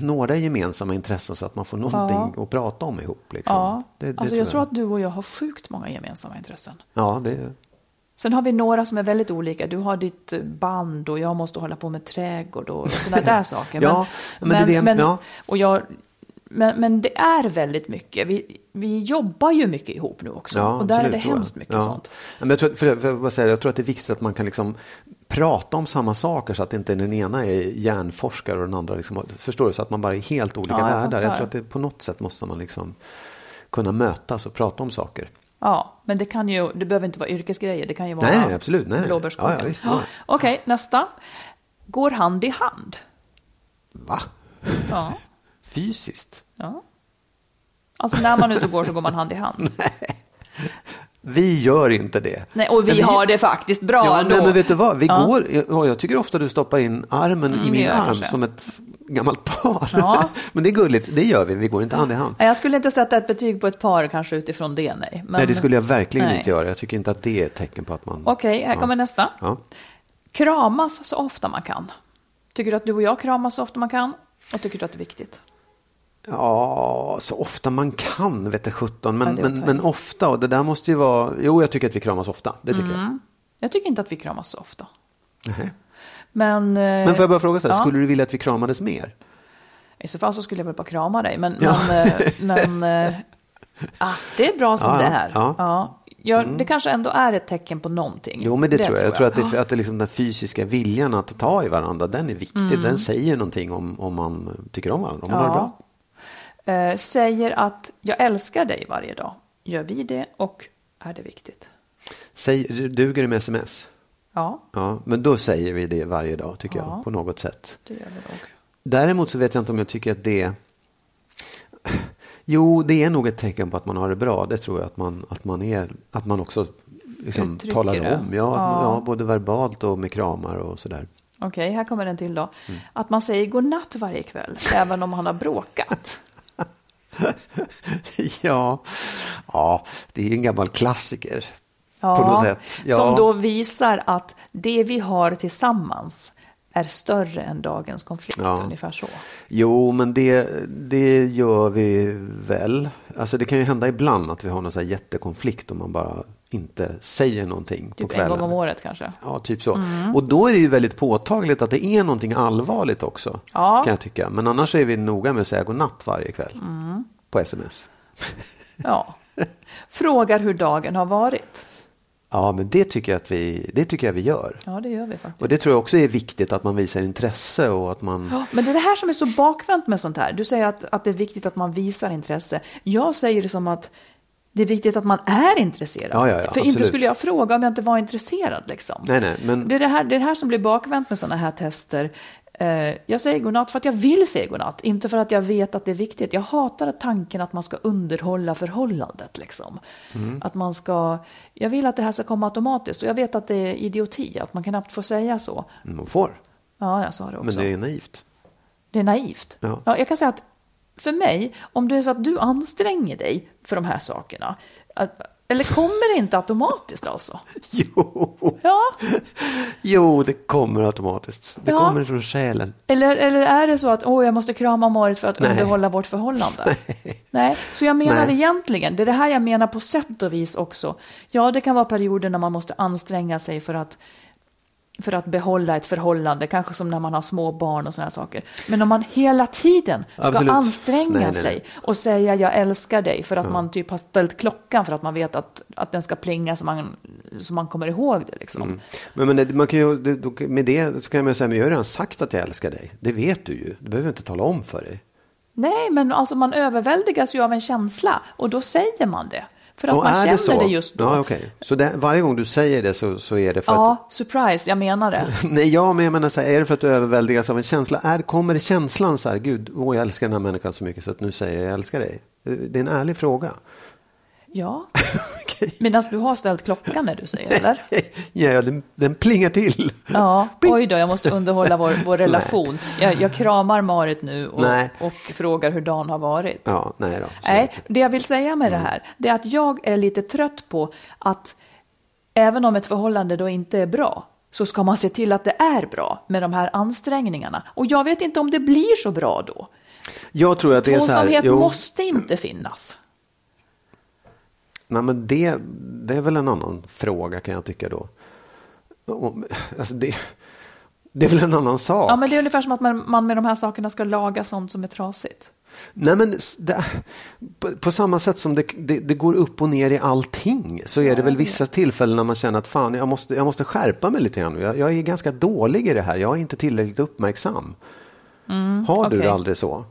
några gemensamma intressen så att man får någonting att prata om ihop. Liksom.
Ja,
Det- det
alltså jag tror att du och jag har sjukt många gemensamma intressen.
Ja, det,
Sen har vi några som är väldigt olika. Du har ditt eh, band och jag måste hålla på med trädgård och sådana där saker.
Ja, men det är det- ja.
och jag, men, men det är väldigt mycket. Vi, vi jobbar ju mycket ihop nu också.
Ja,
och där
absolut,
är det
jag.
hemskt mycket
ja.
sånt.
Men jag, tror, för, för, säger, jag, jag tror att det är viktigt att man kan liksom prata om samma saker så att inte den ena är hjärnforskare och den andra liksom, förstår du, så att man bara är helt olika
Ja, jag
världar. Jag
fattar.
tror att det, på något sätt måste man liksom kunna mötas och prata om saker.
Ja, men det kan ju, det behöver inte vara yrkesgrejer. Det kan ju vara
Nej, absolut. Nej,
blåbärsskogen.
Ja, ja.
Okej, nästa. Går hand i hand.
Va?
Ja.
Fysiskt?
ja. Alltså när man är ute och går så går man hand i hand.
Vi gör inte det.
Nej, och vi,
Men
har det faktiskt bra
Ja,
ändå.
men, vet du vad? Vi
Ja.
går, jag, jag tycker ofta du stoppar in armen i
Mm, det
min arm
kanske.
som ett gammalt par.
Ja.
men det är gulligt, det gör vi, vi går inte hand i hand.
Jag skulle inte sätta ett betyg på ett par kanske utifrån det, nej. Men...
Nej, det skulle jag verkligen
Nej.
inte göra. Jag tycker inte att det är ett tecken på att man...
Okej, här
Ja.
kommer nästa. Kramas så ofta man kan. Tycker du att du och jag kramas så ofta man kan? Och tycker du att det är viktigt?
Ja, så ofta man kan, vet du sjutton. Men,
Ja, det
men, men ofta, och det där måste ju vara... Jo, jag tycker att vi kramas ofta. Det tycker
Mm. Jag tycker inte att vi kramas så ofta.
jag. Nej.
Men, eh,
Men får jag bara fråga så här,
ja.
skulle du vilja att vi kramades mer?
I så fall så skulle jag väl bara krama dig. Men,
Ja.
men, eh, men eh, ah, det är bra som
Ja,
det är.
ja.
Ja. Ja, Det kanske ändå är ett tecken på någonting.
Jo, men det, tror jag. Jag tror att, det, att det liksom den fysiska viljan att ta i varandra, den är viktig.
Mm.
Den säger någonting om, om man tycker om varandra, om man har det bra.
Eh, säger att jag älskar dig varje dag. Gör vi det och är det viktigt?
Säg, duger det med sms?
Ja,
Ja, men då säger vi det varje dag, tycker
Ja.
jag, på något sätt.
det gör vi nog.
Däremot så vet jag inte om jag tycker att det... Jo, det är nog ett tecken på att man har det bra. Det tror jag att man, att man, är, att man också liksom
Uttrycker
talar
det.
om. Ja,
Ja.
ja. både verbalt och med kramar och sådär.
Okej, här kommer en till då.
Mm.
Att man säger godnatt varje kväll, även om man har bråkat.
ja. ja, det är en gammal klassiker.
Ja,
På något sätt. Ja.
Som då visar att det vi har tillsammans är större än dagens konflikt,
Ja.
ungefär så.
Jo, men det, det gör vi väl. Alltså det kan ju hända ibland att vi har någon så jättekonflikt och man bara inte säger någonting på
Typ en
kvällen.
gång om året kanske.
Ja, typ så. Och då är det ju väldigt påtagligt att det är någonting allvarligt också.
Ja.
Kan jag tycka. Men annars är vi noga med att säga godnatt varje kväll. På sms.
Ja. Frågar hur dagen har varit.
Ja, men det tycker jag att vi, det tycker jag vi gör.
Ja, det gör vi faktiskt.
Och det tror jag också är viktigt att man visar intresse och att man...
Ja, men det är det här som är så bakvänt med sånt här. Du säger att, att det är viktigt att man visar intresse. Jag säger det som att det är viktigt att man är intresserad.
Ja, ja, ja,
För inte
absolut.
skulle jag fråga om jag inte var intresserad. Liksom.
Nej, nej, men...
Det, är det, här, det är det här som blir bakvänt med sådana här tester. Eh, jag säger godnatt för att jag vill säga godnatt, inte för att jag vet att det är viktigt. Jag hatar tanken att man ska underhålla förhållandet. Liksom.
Mm.
Att man ska, jag vill att det här ska komma automatiskt och jag vet att det är idioti, att man knappt får säga så.
Man får.
Ja, jag sa det också.
Men det är naivt.
Det är naivt.
Ja.
jag kan säga att för mig, om det är så att du anstränger dig för de här sakerna, att, eller kommer det inte automatiskt alltså?
Jo,
Ja,
jo det kommer automatiskt. Det
Ja.
kommer från själen.
eller, eller är det så att åh, jag måste krama Marit för att
Nej.
underhålla vårt förhållande? Nej, så jag menar
Nej.
egentligen, det är det här jag menar på sätt och vis också. Ja, det kan vara perioder när man måste anstränga sig för att för att behålla ett förhållande, kanske som när man har små barn och sådana saker. Men om man hela tiden ska
Absolut.
anstränga
Nej, nej, nej.
sig och säga jag älskar dig för att man typ har ställt klockan för att man vet att, att den ska plinga så man, så man kommer ihåg det. Liksom.
Mm. Men, men man kan ju, med det så kan man säga, men jag har redan sagt att jag älskar dig. Det vet du ju. Du behöver inte tala om för dig.
Nej, men alltså man överväldigas ju av en känsla och då säger man det. För att
Och
man
är
känner
det, så?
det just då.
Ja, okej. Så det, varje gång du säger det så, så är det för
Ja, surprise, jag menar det.
att... Nej, ja, men jag menar så här, är det för att du överväldigas av en känsla? Är, kommer känslan så här, gud, åh, jag älskar den här människan så mycket så att nu säger jag jag älskar dig? Det är en ärlig fråga.
Ja, medan du har ställt klockan när du säger eller?
Ja, den, den plingar till.
Ja, oj då, jag måste underhålla vår, vår relation. Jag, jag kramar Marit nu och, och frågar hur dagen har varit.
Ja, nej då.
Nej,
det.
jag vill säga med det här, det är att jag är lite trött på att även om ett förhållande då inte är bra, så ska man se till att det är bra med de här ansträngningarna. Och jag vet inte om det blir så bra då.
Jag tror att det är så här.
Tvåsamhet måste inte finnas.
Nej, men det, det är väl en annan fråga kan jag tycka då. Alltså det, det är väl en annan sak.
Ja, men det är ungefär som att man, man med de här sakerna ska laga sånt som är trasigt.
Nej, men det, på, på samma sätt som det, det, det går upp och ner i allting så är det väl vissa tillfällen när man känner att fan, jag måste, jag måste skärpa mig lite grann. Jag, jag är ganska dålig i det här. Jag är inte tillräckligt uppmärksam. Har du
okej.
det aldrig så?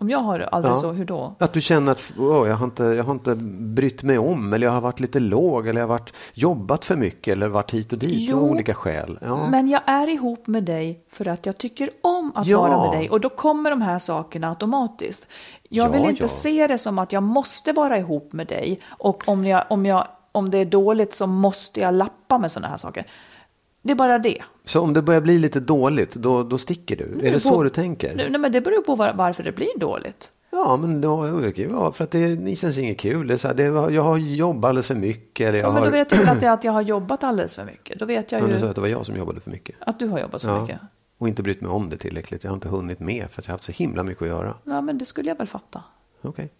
Om jag har det aldrig
Ja.
så, hur då?
Att du känner att åh, jag, har inte, jag har inte brytt mig om eller jag har varit lite låg eller jag har varit, jobbat för mycket eller varit hit och dit
Jo,
av olika skäl. Ja.
Men jag är ihop med dig för att jag tycker om att
Ja.
vara med dig och då kommer de här sakerna automatiskt. Jag
Ja,
vill inte se det som att jag måste vara ihop med dig och om, jag, om, jag, om det är dåligt så måste jag lappa med sådana här saker. Det är bara det.
Så om det börjar bli lite dåligt, då, då sticker du? Är det så
på-
du tänker?
Nej, men det beror ju på var, varför det blir dåligt.
Ja, men då, ja, för att det, det känns inget kul. Det är så här, det, jag har jobbat alldeles för mycket. Eller jag
Ja, men då vet jag väl att, jag, att jag har jobbat alldeles för mycket. Då vet jag
Ja, du sa
ju
att det var jag som jobbade för mycket.
att du har jobbat så
Ja.
mycket.
Och inte brytt mig om det tillräckligt. Jag har inte hunnit med för att jag har haft så himla mycket att göra.
Ja, men det skulle jag väl fatta.
Okej.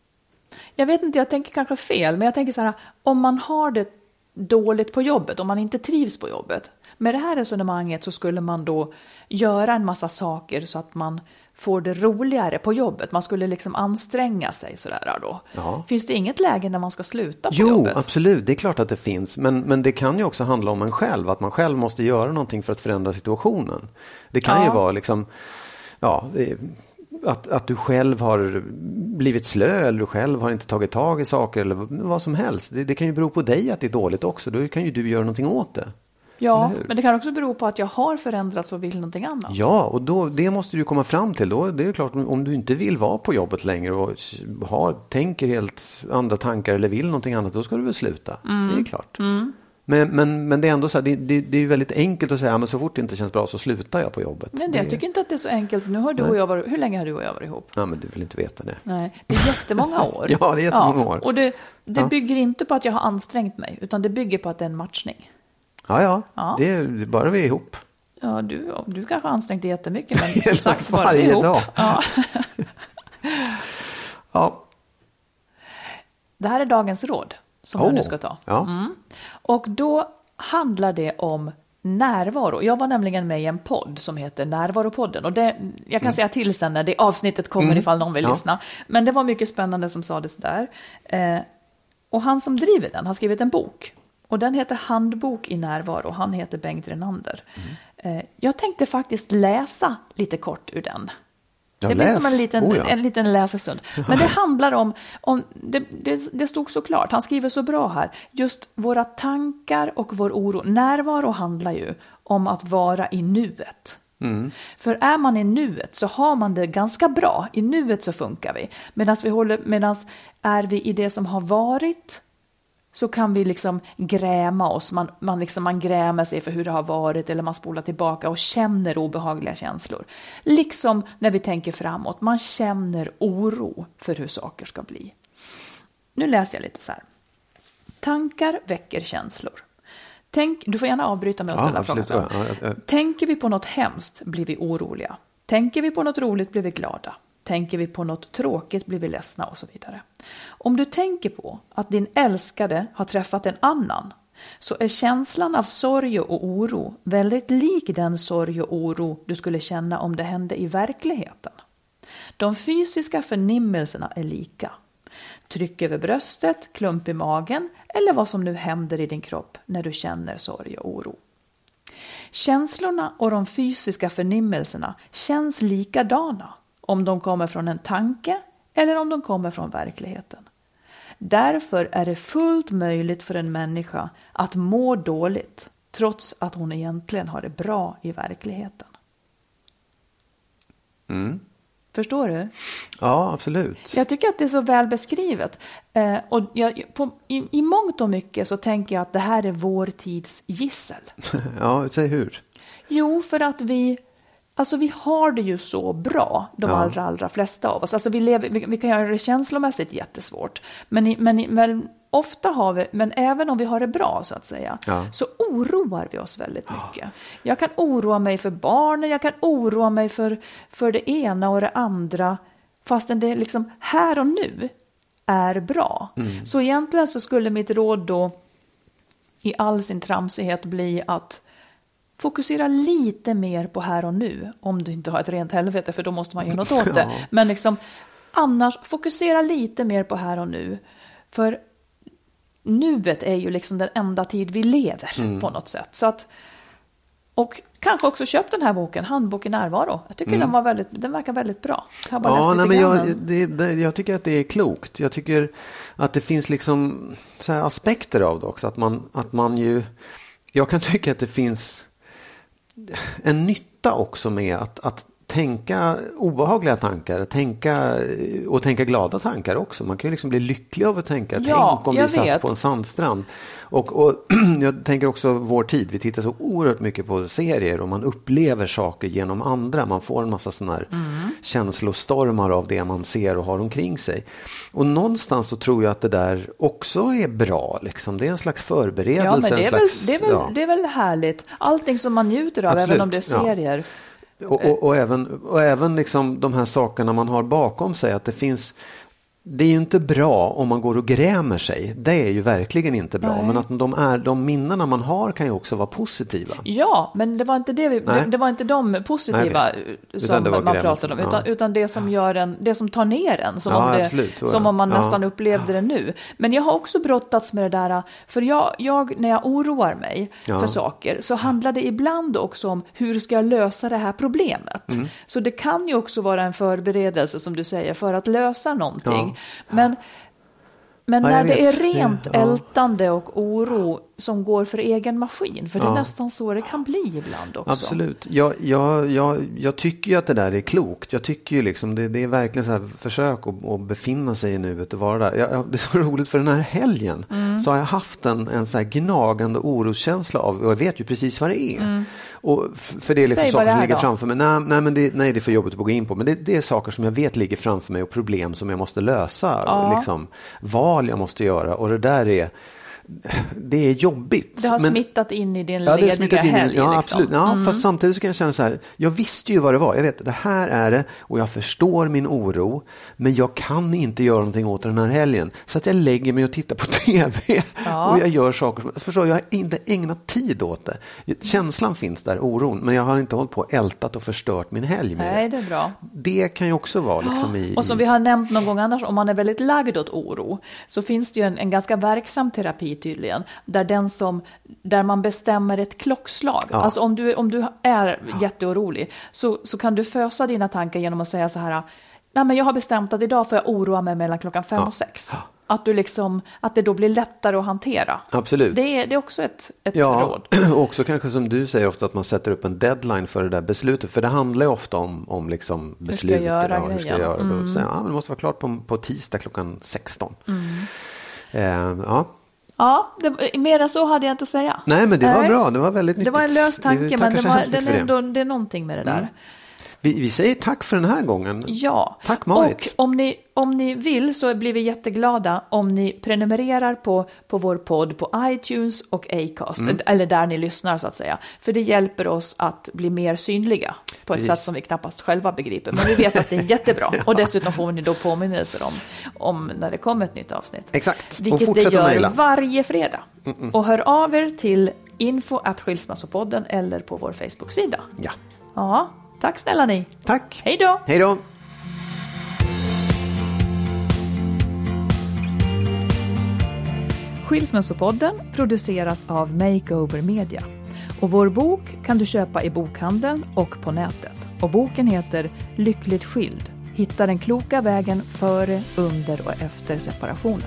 Jag vet inte, jag tänker kanske fel, men jag tänker så här, om man har det dåligt på jobbet, om man inte trivs på jobbet. Med det här resonemanget så skulle man då göra en massa saker så att man får det roligare på jobbet. Man skulle liksom anstränga sig sådär då.
Ja.
Finns det inget läge när man ska sluta på
Jo,
jobbet?
absolut. Det är klart att det finns. Men, men det kan ju också handla om en själv. Att man själv måste göra någonting för att förändra situationen. Det kan ju
Ja.
vara liksom, ja, att, att du själv har blivit slö eller du själv har inte tagit tag i saker eller vad som helst. Det, det kan ju bero på dig att det är dåligt också. Då kan ju du göra någonting åt det.
Ja, men det kan också bero på att jag har förändrats och vill någonting annat.
Ja, och då, det måste du komma fram till. Då, det är klart, om- du inte vill vara på jobbet längre och har, tänker helt andra tankar eller vill någonting annat, då ska du väl sluta.
Mm.
Det är klart. Men, men, men det är ändå så här, det, det, det är väldigt enkelt att säga, ja, men så fort det inte känns bra så slutar jag på jobbet.
Men det, jag tycker inte att det är så enkelt. Nu har du och jag varit, hur länge har du och jag varit ihop?
Ja, men du vill inte veta det.
Nej, det är jättemånga år.
Ja, det är jättemånga år.
Och det, det
Ja.
bygger inte på att jag har ansträngt mig, utan det bygger på att det är en matchning.
Ja, ja,
Ja.
Det är bara vi är ihop.
Ja, du, du kanske har ansträngt dig jättemycket, men som sagt, bara vi är ihop.
dag.
Ja.
Ja.
Det här är dagens råd som
Åh,
jag nu ska ta.
Ja.
Mm. Och då handlar det om närvaro. Jag var nämligen med i en podd som heter Närvaropodden. Och det, jag kan säga till sen när det avsnittet kommer ifall någon vill
Mm. Ja.
lyssna. Men det var mycket spännande som sades där. Eh, och han som driver den har skrivit en bok. Och den heter Handbok i närvaro. Han heter Bengt Renander.
Mm.
Eh, jag tänkte faktiskt läsa lite kort ur den.
Ja,
det blir
läs.
som en liten,
Oh, ja.
en liten läsestund. Men det handlar om, om det, det, det stod så klart, han skriver så bra här, just våra tankar och vår oro. Närvaro handlar ju om att vara i nuet. För är man i nuet så har man det ganska bra. I nuet så funkar vi. Medan vi håller, medans är vi i det som har varit så kan vi liksom gräma oss. Man, man, liksom, man grämer sig för hur det har varit eller man spolar tillbaka och känner obehagliga känslor. Liksom när vi tänker framåt, man känner oro för hur saker ska bli. Nu läser jag lite så här. Tankar väcker känslor. Tänk, du får gärna avbryta mig och
Ja,
ställa
absolut.
frågan.
Ja, ja, ja.
Tänker vi på något hemskt blir vi oroliga. Tänker vi på något roligt blir vi glada. Tänker vi på något tråkigt blir vi ledsna och så vidare. Om du tänker på att din älskade har träffat en annan så är känslan av sorg och oro väldigt lik den sorg och oro du skulle känna om det hände i verkligheten. De fysiska förnimmelserna är lika. Tryck över bröstet, klump i magen eller vad som nu händer i din kropp när du känner sorg och oro. Känslorna och de fysiska förnimmelserna känns likadana om de kommer från en tanke eller om de kommer från verkligheten. Därför är det fullt möjligt för en människa att må dåligt trots att hon egentligen har det bra i verkligheten. Förstår du?
ja, absolut.
Jag tycker att det är så väl beskrivet. Eh, och jag, på, i, I mångt och mycket så tänker jag att det här är vår tids gissel.
Ja, säg hur.
Jo, för att vi, alltså vi har det ju så bra, de
Ja.
allra, allra flesta av oss. Alltså vi, lever, vi, vi kan göra det känslomässigt jättesvårt. Men, men, men ofta har vi, men även om vi har det bra så att säga,
Ja.
så oroar vi oss väldigt mycket. Jag kan oroa mig för barnen, jag kan oroa mig för, för det ena och det andra, fastän det liksom här och nu är bra.
Mm.
Så egentligen så skulle mitt råd då i all sin tramsighet bli att fokusera lite mer på här och nu, om du inte har ett rent helvete, för då måste man göra något åt det. Men liksom, annars, fokusera lite mer på här och nu. För nuet är ju liksom den enda tid vi lever
Mm.
på något sätt. Så att, och kanske också köp den här boken, Handbok i närvaro. Jag tycker
Mm.
den, var väldigt, den verkar väldigt bra. Jag
Ja, nej, men jag, det, det, jag tycker att det är klokt. Jag tycker att det finns liksom aspekter av det också. Att man, att man ju, jag kan tycka att det finns en nytta också med att, att tänka obehagliga tankar tänka, och tänka glada tankar också. Man kan ju liksom bli lycklig av att tänka.
Ja,
Tänk om vi
jag
satt
vet.
på en sandstrand. Och, och jag tänker också vår tid. Vi tittar så oerhört mycket på serier och man upplever saker genom andra. Man får en massa sådana här
Mm.
känslostormar av det man ser och har omkring sig. Och någonstans så tror jag att det där också är bra. Liksom. Det är en slags förberedelse.
Ja, men det är, väl,
slags,
det, är väl,
ja.
det är väl härligt. Allting som man njuter av,
Absolut,
även om det är
ja. Och, och, och även, och även liksom de här sakerna man har bakom sig. Att det finns det är ju inte bra om man går och grämer sig. Det är ju verkligen inte bra.
Nej.
Men att de, är, de minnena man har kan ju också vara positiva.
Ja, men det var inte, det vi, det, det var inte de positiva
Nej, okej.
som man
grämelsen,
pratade om, utan,
ja.
utan det som gör en, det som tar ner en, som,
Ja,
om, det,
absolut,
som om man
Ja.
nästan upplevde det nu. Men jag har också brottats med det där, för jag, jag när jag oroar mig
Ja.
för saker så handlar det ibland också om hur ska jag lösa det här problemet.
Mm.
Så det kan ju också vara en förberedelse, som du säger, för att lösa någonting. Men men
Ja,
när det är rent
Ja.
ältande och oro som går för egen maskin, för det är
Ja.
nästan så det kan bli ibland också.
Absolut. Jag, jag, jag, jag tycker ju att det där är klokt. Jag tycker ju liksom det, det är verkligen så här försök att, att befinna sig i nuet och vara där. Jag, det är så roligt för den här helgen
Mm.
så har jag haft en, en så här gnagande oroskänsla av, och jag vet ju precis vad det är. Och f- för det är liksom
Mm. Säg vad
saker som ligger
då.
framför mig. Nej, nej, men det, nej, det är för jobbigt att gå in på. Men det, det är saker som jag vet ligger framför mig och problem som jag måste lösa.
Ja.
Liksom, val jag måste göra. Och det där är det är jobbigt.
Det har
men-
smittat in i din
Ja,
lediga
smittat in.
helg.
Ja,
liksom.
absolut. Ja, Fast samtidigt så kan jag känna så här. Jag visste ju vad det var. Jag vet, det här är det och jag förstår min oro. Men jag kan inte göra någonting åt den här helgen. Så att jag lägger mig och tittar på tv.
Ja.
Och jag gör saker. som- Förstår, jag har inte ägnat tid åt det. Känslan finns där, oron. Men jag har inte hållit på och ältat och förstört min helg med
Nej,
det.
det är bra.
Det kan ju också vara liksom i...
Och som vi har nämnt någon gång annars, om man är väldigt lagd åt oro, så finns det ju en, en ganska verksam terapi tydligen, där, den som, där man bestämmer ett klockslag.
Ja.
Alltså om du, om du är jätteorolig, så, så kan du fösa dina tankar genom att säga så här, nej men jag har bestämt att idag får jag oroa mig mellan klockan fem
Ja.
och sex. Att, du liksom, att det då blir lättare att hantera.
Absolut.
Det är, det är också ett, ett
Ja,
råd.
också kanske som du säger ofta att man sätter upp en deadline för det där beslutet. För det handlar ju ofta om, om liksom
ska
beslut.
jag göra
ja, hur ska jag göra? Då
Mm.
säger jag, ja, men det måste vara klart på, på tisdag klockan 16.
Mm.
Eh, ja.
Ja, det, mer än så hade jag inte att säga.
Nej, men det var
Nej.
bra. Det var väldigt
Det
nyttigt.
var en lös tanke, men det, var, den är
det.
ändå, det är någonting med det där.
Vi, vi säger tack för den här gången.
Ja.
Tack Marit.
Och om ni, om ni vill så blir vi jätteglada om ni prenumererar på, på vår podd på iTunes och Acast.
Mm.
Eller där ni lyssnar så att säga. För det hjälper oss att bli mer synliga på ett
Precis.
sätt som vi knappast själva begriper. Men vi vet att det är jättebra. Och dessutom får ni då påminnelser om, om när det kommer ett nytt avsnitt.
Exakt. Och
Vilket det
fortsätt att
gör varje fredag. Och hör av er till info skilsmässopodden eller på vår Facebook-sida.
Ja.
Ja, tack snälla ni.
Tack.
Hej då!
Hej då.
Skilsmässopodden produceras av Makeover Media. Och vår bok kan du köpa i bokhandeln och på nätet. Och boken heter Lyckligt skild. Hitta den kloka vägen före, under och efter separationen.